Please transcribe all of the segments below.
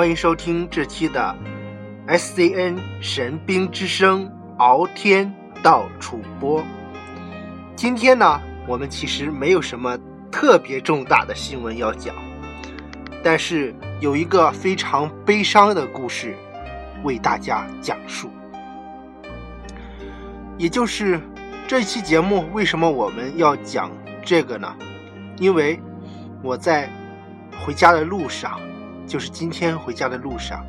欢迎收听这期的 SCN 神兵之声敖天到处播。今天呢，我们其实没有什么特别重大的新闻要讲，但是有一个非常悲伤的故事为大家讲述。也就是这期节目为什么我们要讲这个呢？因为我在回家的路上，就是今天回家的路上，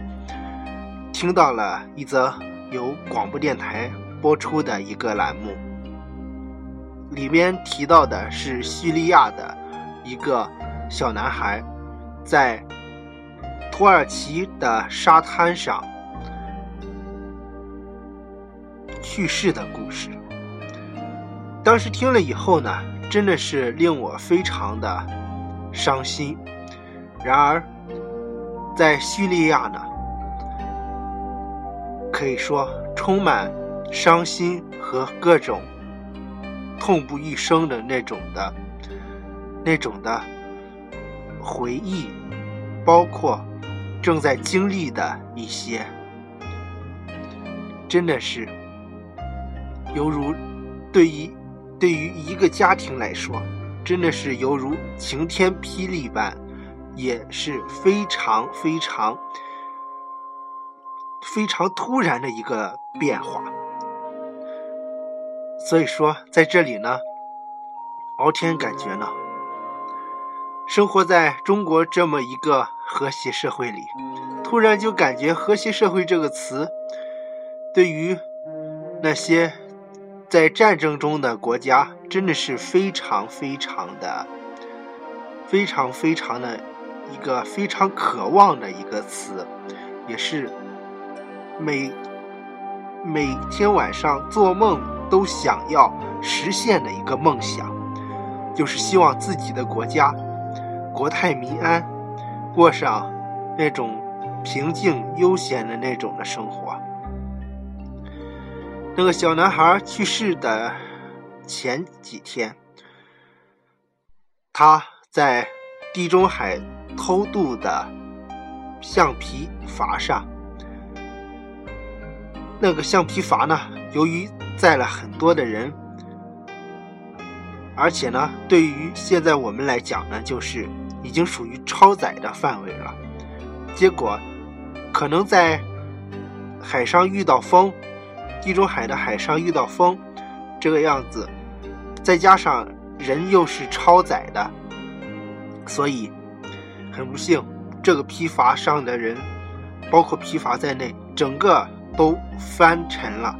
听到了一则由广播电台播出的一个栏目，里面提到的是叙利亚的一个小男孩在土耳其的沙滩上去世的故事。当时听了以后呢，真的是令我非常的伤心。然而，在叙利亚呢，可以说充满伤心和各种痛不欲生的那种的、那种的回忆，包括正在经历的一些，真的是犹如对于对于一个家庭来说，真的是犹如晴天霹雳般。也是非常非常非常突然的一个变化，所以说在这里呢，敖天感觉呢，生活在中国这么一个和谐社会里，突然就感觉“和谐社会”这个词，对于那些在战争中的国家，真的是非常非常的、非常非常的。一个非常渴望的一个词，也是每每天晚上做梦都想要实现的一个梦想，就是希望自己的国家国泰民安，过上那种平静悠闲的那种的生活。那个小男孩去世的前几天，他在地中海。偷渡的橡皮筏上，那个橡皮筏呢？由于载了很多的人，而且呢，对于现在我们来讲呢，就是已经属于超载的范围了。结果可能在海上遇到风，地中海的海上遇到风，这个样子，再加上人又是超载的，所以。很不幸，这个皮筏上的人，包括皮筏在内，整个都翻沉了。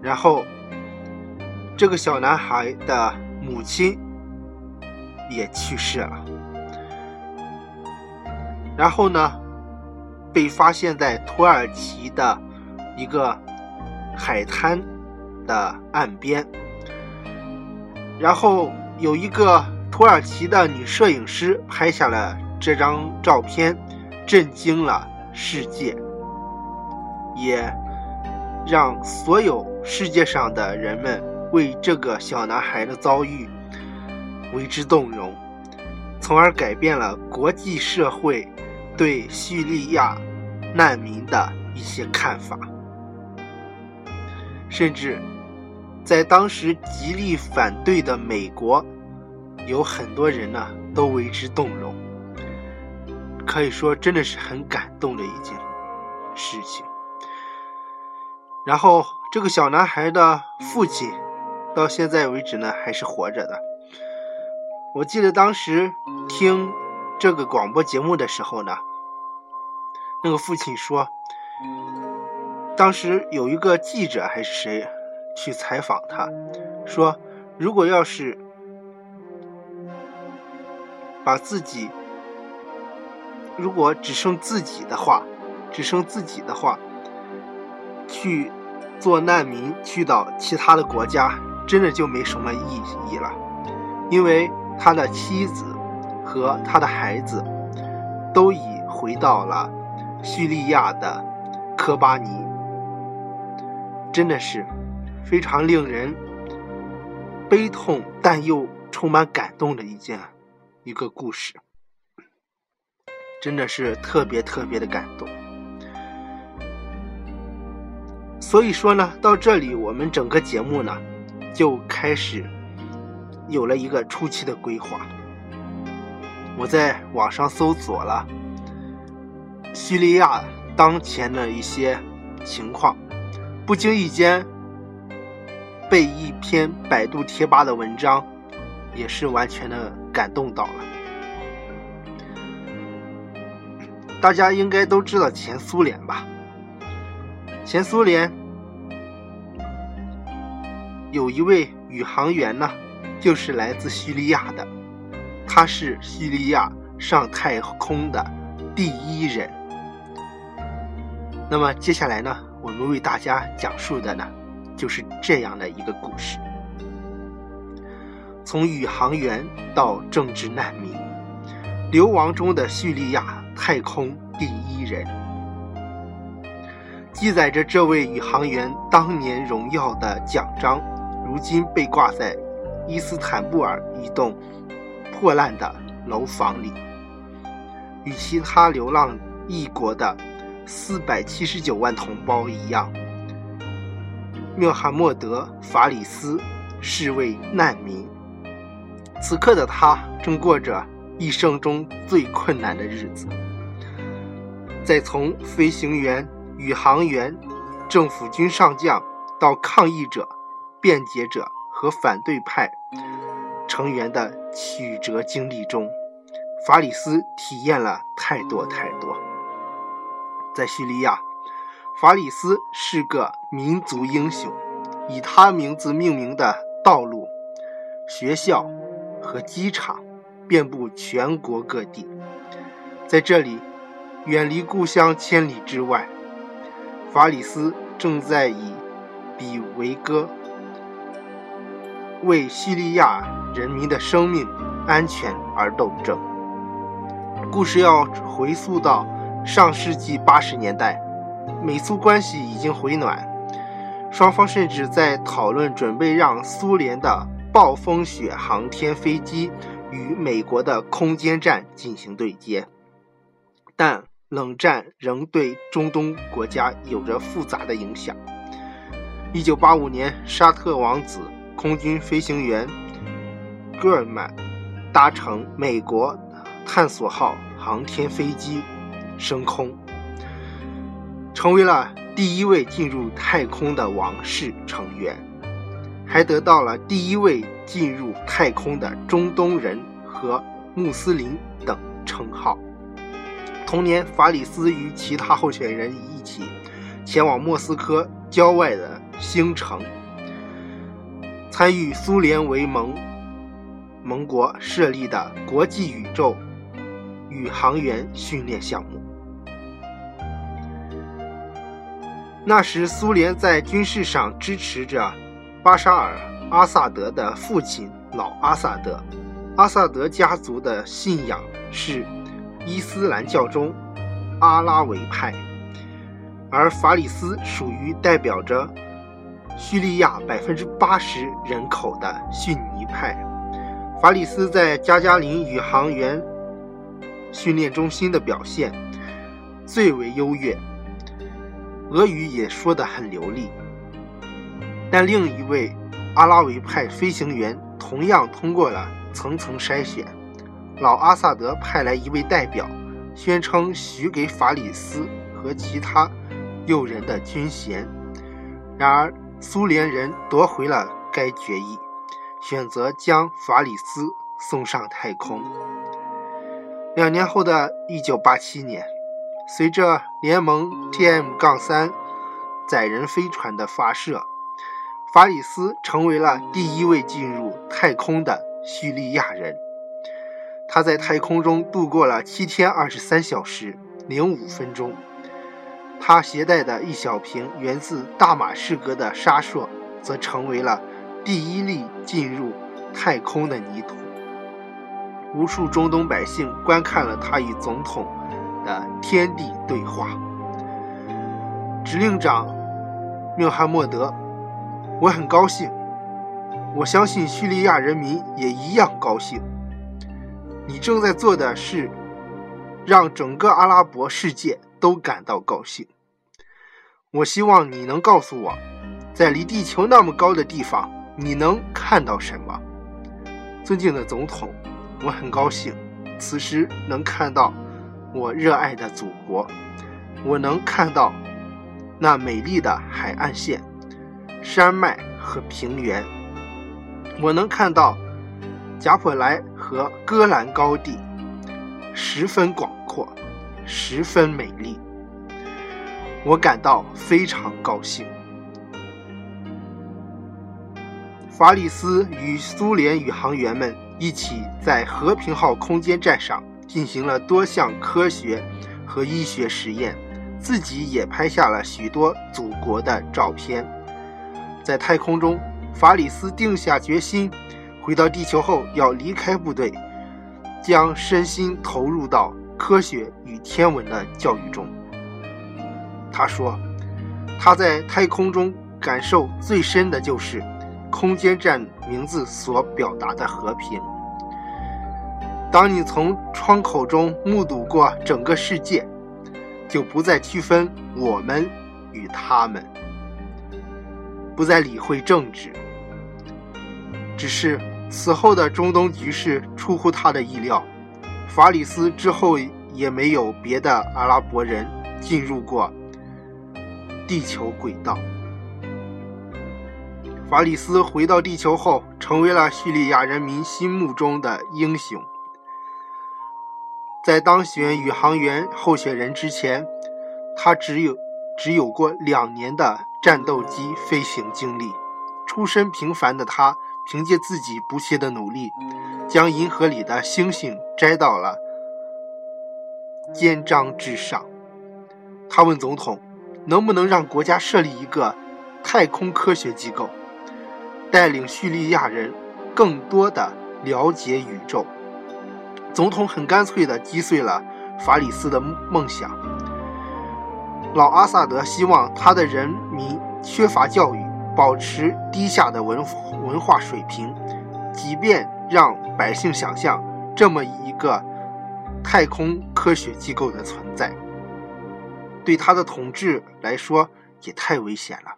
然后，这个小男孩的母亲也去世了。然后呢，被发现在土耳其的一个海滩的岸边。然后有一个。土耳其的女摄影师拍下了这张照片，震惊了世界，也让所有世界上的人们为这个小男孩的遭遇为之动容，从而改变了国际社会对叙利亚难民的一些看法，甚至在当时极力反对的美国。有很多人呢都为之动容，可以说真的是很感动的一件事情。然后这个小男孩的父亲到现在为止呢还是活着的。我记得当时听这个广播节目的时候呢，那个父亲说，当时有一个记者还是谁去采访他，说如果要是。把自己，如果只剩自己的话，只剩自己的话，去做难民，去到其他的国家，真的就没什么意义了，因为他的妻子和他的孩子都已回到了叙利亚的科巴尼，真的是非常令人悲痛，但又充满感动的一件。一个故事，真的是特别特别的感动。所以说呢，到这里我们整个节目呢就开始有了一个初期的规划。我在网上搜索了叙利亚当前的一些情况，不经意间被一篇百度贴吧的文章也是完全的感动到了。大家应该都知道前苏联吧？前苏联有一位宇航员呢，就是来自叙利亚的。他是叙利亚上太空的第一人。那么接下来呢，我们为大家讲述的呢，就是这样的一个故事：从宇航员到政治难民，流亡中的叙利亚太空第一人，记载着这位宇航员当年荣耀的奖章，如今被挂在伊斯坦布尔一栋。破烂的楼房里，与其他流浪异国的四百七十九万同胞一样，穆罕默德·法里斯是位难民。此刻的他正过着一生中最困难的日子。在从飞行员、宇航员、政府军上将到抗议者、辩解者和反对派。成员的曲折经历中，法里斯体验了太多太多。在叙利亚，法里斯是个民族英雄，以他名字命名的道路、学校和机场遍布全国各地。在这里，远离故乡千里之外，法里斯正在以比维戈为叙利亚。人民的生命安全而斗争。故事要回溯到上世纪八十年代，美苏关系已经回暖，双方甚至在讨论准备让苏联的暴风雪航天飞机与美国的空间站进行对接。但冷战仍对中东国家有着复杂的影响。一九八五年，沙特王子空军飞行员。戈尔曼搭乘美国探索号航天飞机升空，成为了第一位进入太空的王室成员，还得到了第一位进入太空的中东人和穆斯林等称号。同年，法里斯与其他候选人一起前往莫斯科郊外的星城，参与苏联为盟。盟国设立的国际宇宙宇航员训练项目。那时，苏联在军事上支持着巴沙尔·阿萨德的父亲老阿萨德。阿萨德家族的信仰是伊斯兰教中阿拉维派，而法里斯属于代表着叙利亚百分之八十人口的逊尼派。法里斯在加加林宇航员训练中心的表现最为优越，俄语也说得很流利。但另一位阿拉维派飞行员同样通过了层层筛选。老阿萨德派来一位代表，宣称许给法里斯和其他诱人的军衔。然而，苏联人夺回了该决议。选择将法里斯送上太空。两年后的一九八七年，随着联盟 TM-3 载人飞船的发射，法里斯成为了第一位进入太空的叙利亚人。他在太空中度过了七天二十三小时零五分钟。他携带的一小瓶源自大马士革的沙硕，则成为了。第一粒进入太空的泥土，无数中东百姓观看了他与总统的天地对话。指令长穆罕默德，我很高兴，我相信叙利亚人民也一样高兴。你正在做的是让整个阿拉伯世界都感到高兴。我希望你能告诉我，在离地球那么高的地方，你能看到什么？尊敬的总统，我很高兴，此时能看到我热爱的祖国，我能看到那美丽的海岸线、山脉和平原，我能看到贾普莱和戈兰高地。十分广阔，十分美丽，我感到非常高兴。法里斯与苏联宇航员们一起在和平号空间站上进行了多项科学和医学实验，自己也拍下了许多祖国的照片。在太空中，法里斯定下决心，回到地球后要离开部队。将身心投入到科学与天文的教育中。他说：“他在太空中感受最深的就是空间站名字所表达的和平。当你从窗口中目睹过整个世界，就不再区分我们与他们，不再理会政治，只是。”此后的中东局势出乎他的意料，法里斯之后也没有别的阿拉伯人进入过地球轨道。法里斯回到地球后，成为了叙利亚人民心目中的英雄。在当选宇航员候选人之前，他只有只有过两年的战斗机飞行经历。出身平凡的他。凭借自己不懈的努力，将银河里的星星摘到了肩章之上。他问总统：“能不能让国家设立一个太空科学机构，带领叙利亚人更多的了解宇宙？”总统很干脆地击碎了法里斯的梦想。老阿萨德希望他的人民缺乏教育。保持低下的文文化水平，即便让百姓想象这么一个太空科学机构的存在，对他的统治来说也太危险了。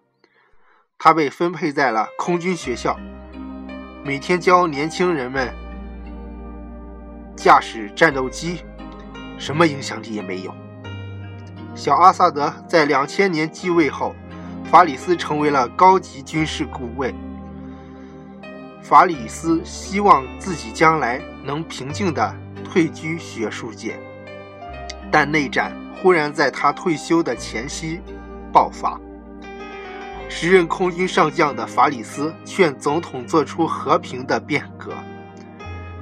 他被分配在了空军学校，每天教年轻人们驾驶战斗机，什么影响力也没有。小阿萨德在两千年继位后。法里斯成为了高级军事顾问。法里斯希望自己将来能平静地退居学术界，但内战忽然在他退休的前夕爆发。时任空军上将的法里斯劝总统做出和平的变革，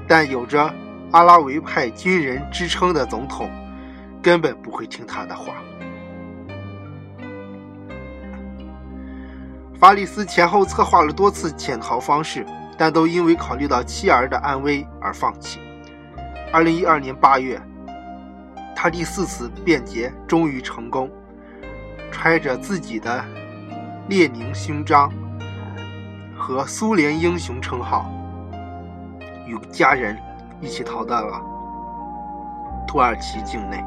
但有着阿拉维派军人之称的总统根本不会听他的话。法里斯前后策划了多次潜逃方式，但都因为考虑到妻儿的安危而放弃。二零一二年八月，他第四次变节终于成功，揣着自己的列宁勋章和苏联英雄称号，与家人一起逃到了土耳其境内。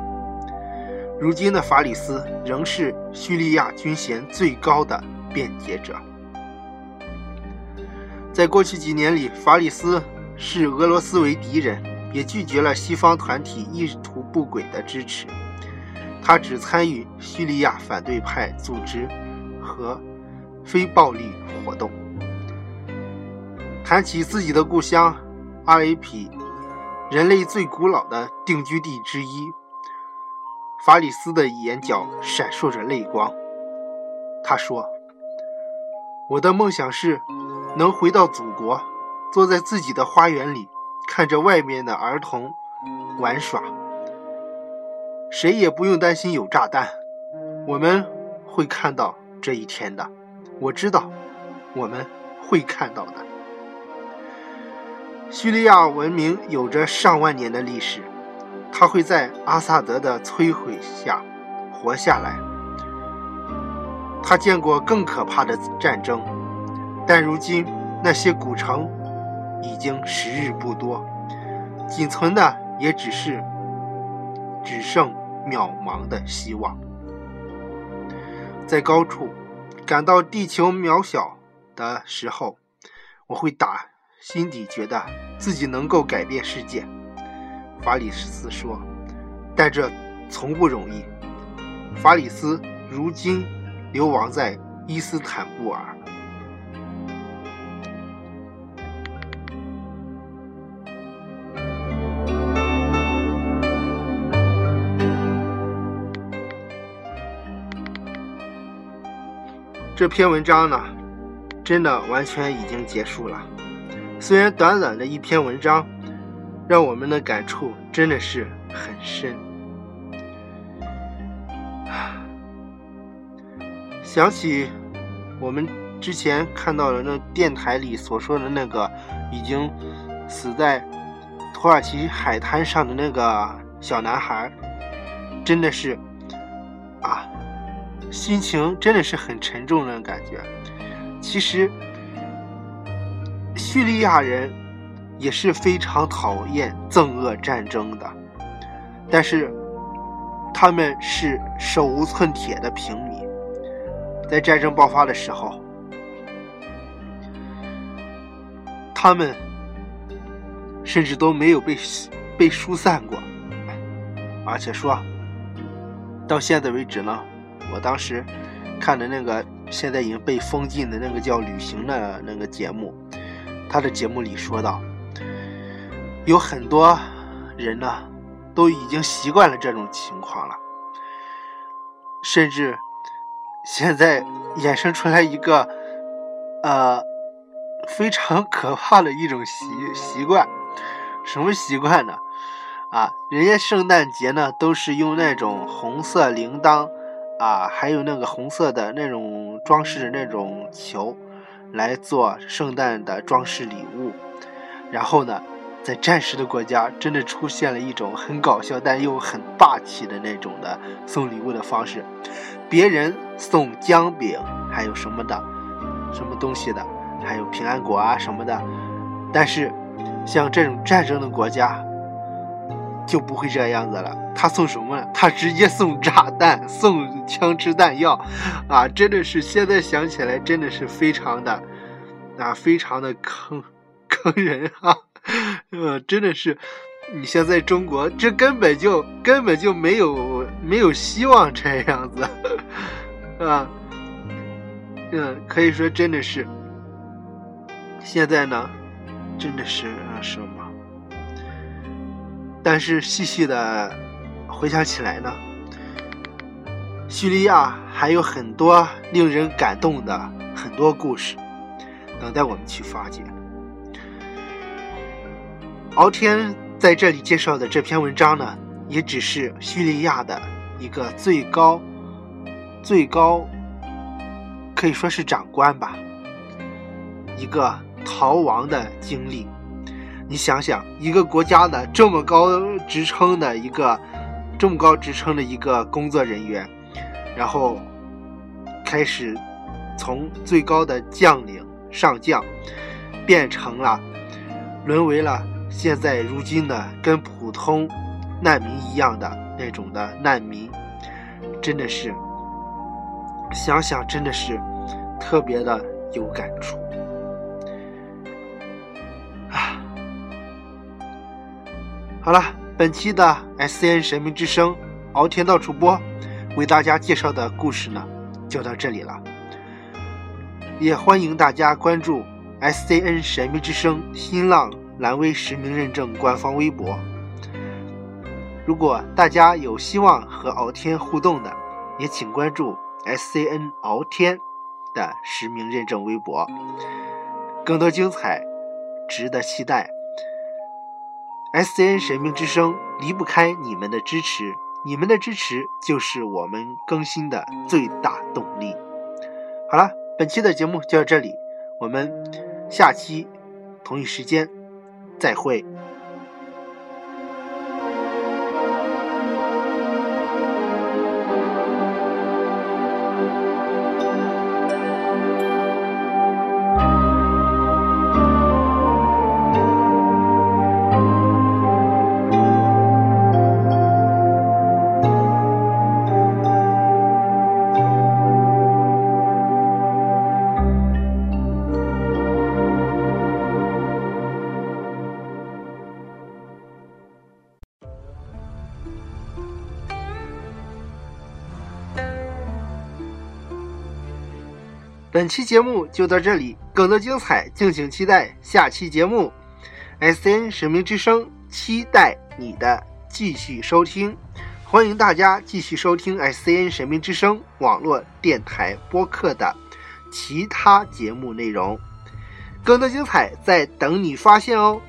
如今的法里斯仍是叙利亚军衔最高的。辩解者，在过去几年里，法里斯视俄罗斯为敌人，也拒绝了西方团体意图不轨的支持。他只参与叙利亚反对派组织和非暴力活动。谈起自己的故乡阿雷皮，人类最古老的定居地之一，法里斯的眼角闪烁着泪光。他说。我的梦想是能回到祖国，坐在自己的花园里，看着外面的儿童玩耍。谁也不用担心有炸弹，我们会看到这一天的。我知道，我们会看到的。叙利亚文明有着上万年的历史，他会在阿萨德的摧毁下活下来。他见过更可怕的战争，但如今那些古城已经时日不多，仅存的也只是只剩渺茫的希望。在高处感到地球渺小的时候，我会打心底觉得自己能够改变世界。法里斯说：“但这从不容易。”法里斯如今流亡在伊斯坦布尔。这篇文章呢，真的完全已经结束了。虽然短短的一篇文章，让我们的感触真的是很深。想起我们之前看到的那电台里所说的那个已经死在土耳其海滩上的那个小男孩，真的是啊。心情真的是很沉重的感觉。其实，叙利亚人也是非常讨厌憎恶战争的，但是他们是手无寸铁的平民。在战争爆发的时候，他们甚至都没有被被疏散过，而且说到现在为止呢。我当时看的那个现在已经被封禁的那个叫《旅行》的那个节目，他的节目里说到，有很多人呢都已经习惯了这种情况了，甚至现在衍生出来一个呃非常可怕的一种习习惯，什么习惯呢？啊，人家圣诞节呢都是用那种红色铃铛。啊，还有那个红色的那种装饰那种球，来做圣诞的装饰礼物。然后呢，在战时的国家，真的出现了一种很搞笑但又很霸气的那种的送礼物的方式。别人送姜饼，还有什么的，什么东西的，还有平安果啊什么的。但是，像这种战争的国家，就不会这样子了。他送什么？他直接送炸弹，送枪支弹药，啊，真的是现在想起来，真的是非常的，啊，非常的坑坑人啊，呃，真的是，你像在中国，这根本就根本就没有没有希望这样子，啊，嗯，可以说真的是，现在呢，真的是什么？但是细细的。回想起来呢，叙利亚还有很多令人感动的很多故事等待我们去发掘。敖天在这里介绍的这篇文章呢，也只是叙利亚的一个最高、最高，可以说是长官吧，一个逃亡的经历。你想想，一个国家的这么高职称的一个。这么高职称的一个工作人员，然后开始从最高的将领上将，变成了沦为了现在如今的跟普通难民一样的那种的难民，真的是想想真的是特别的有感触啊！好了。本期的 S N 神明之声敖天道主播为大家介绍的故事呢，就到这里了。也欢迎大家关注 S C N 神明之声新浪蓝微实名认证官方微博。如果大家有希望和敖天互动的，也请关注 S C N 敖天的实名认证微博。更多精彩，值得期待。SCN 神明之声离不开你们的支持，你们的支持就是我们更新的最大动力。好了，本期的节目就到这里，我们下期同一时间再会。本期节目就到这里，更多精彩，敬请期待下期节目。S N 神明之声，期待你的继续收听。欢迎大家继续收听 S N 神明之声网络电台播客的其他节目内容，更多精彩在等你发现哦。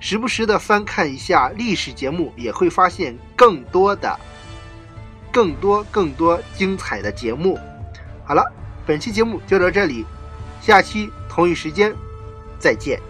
时不时的翻看一下历史节目，也会发现更多的、更多、更多精彩的节目。好了，本期节目就到这里，下期同一时间再见。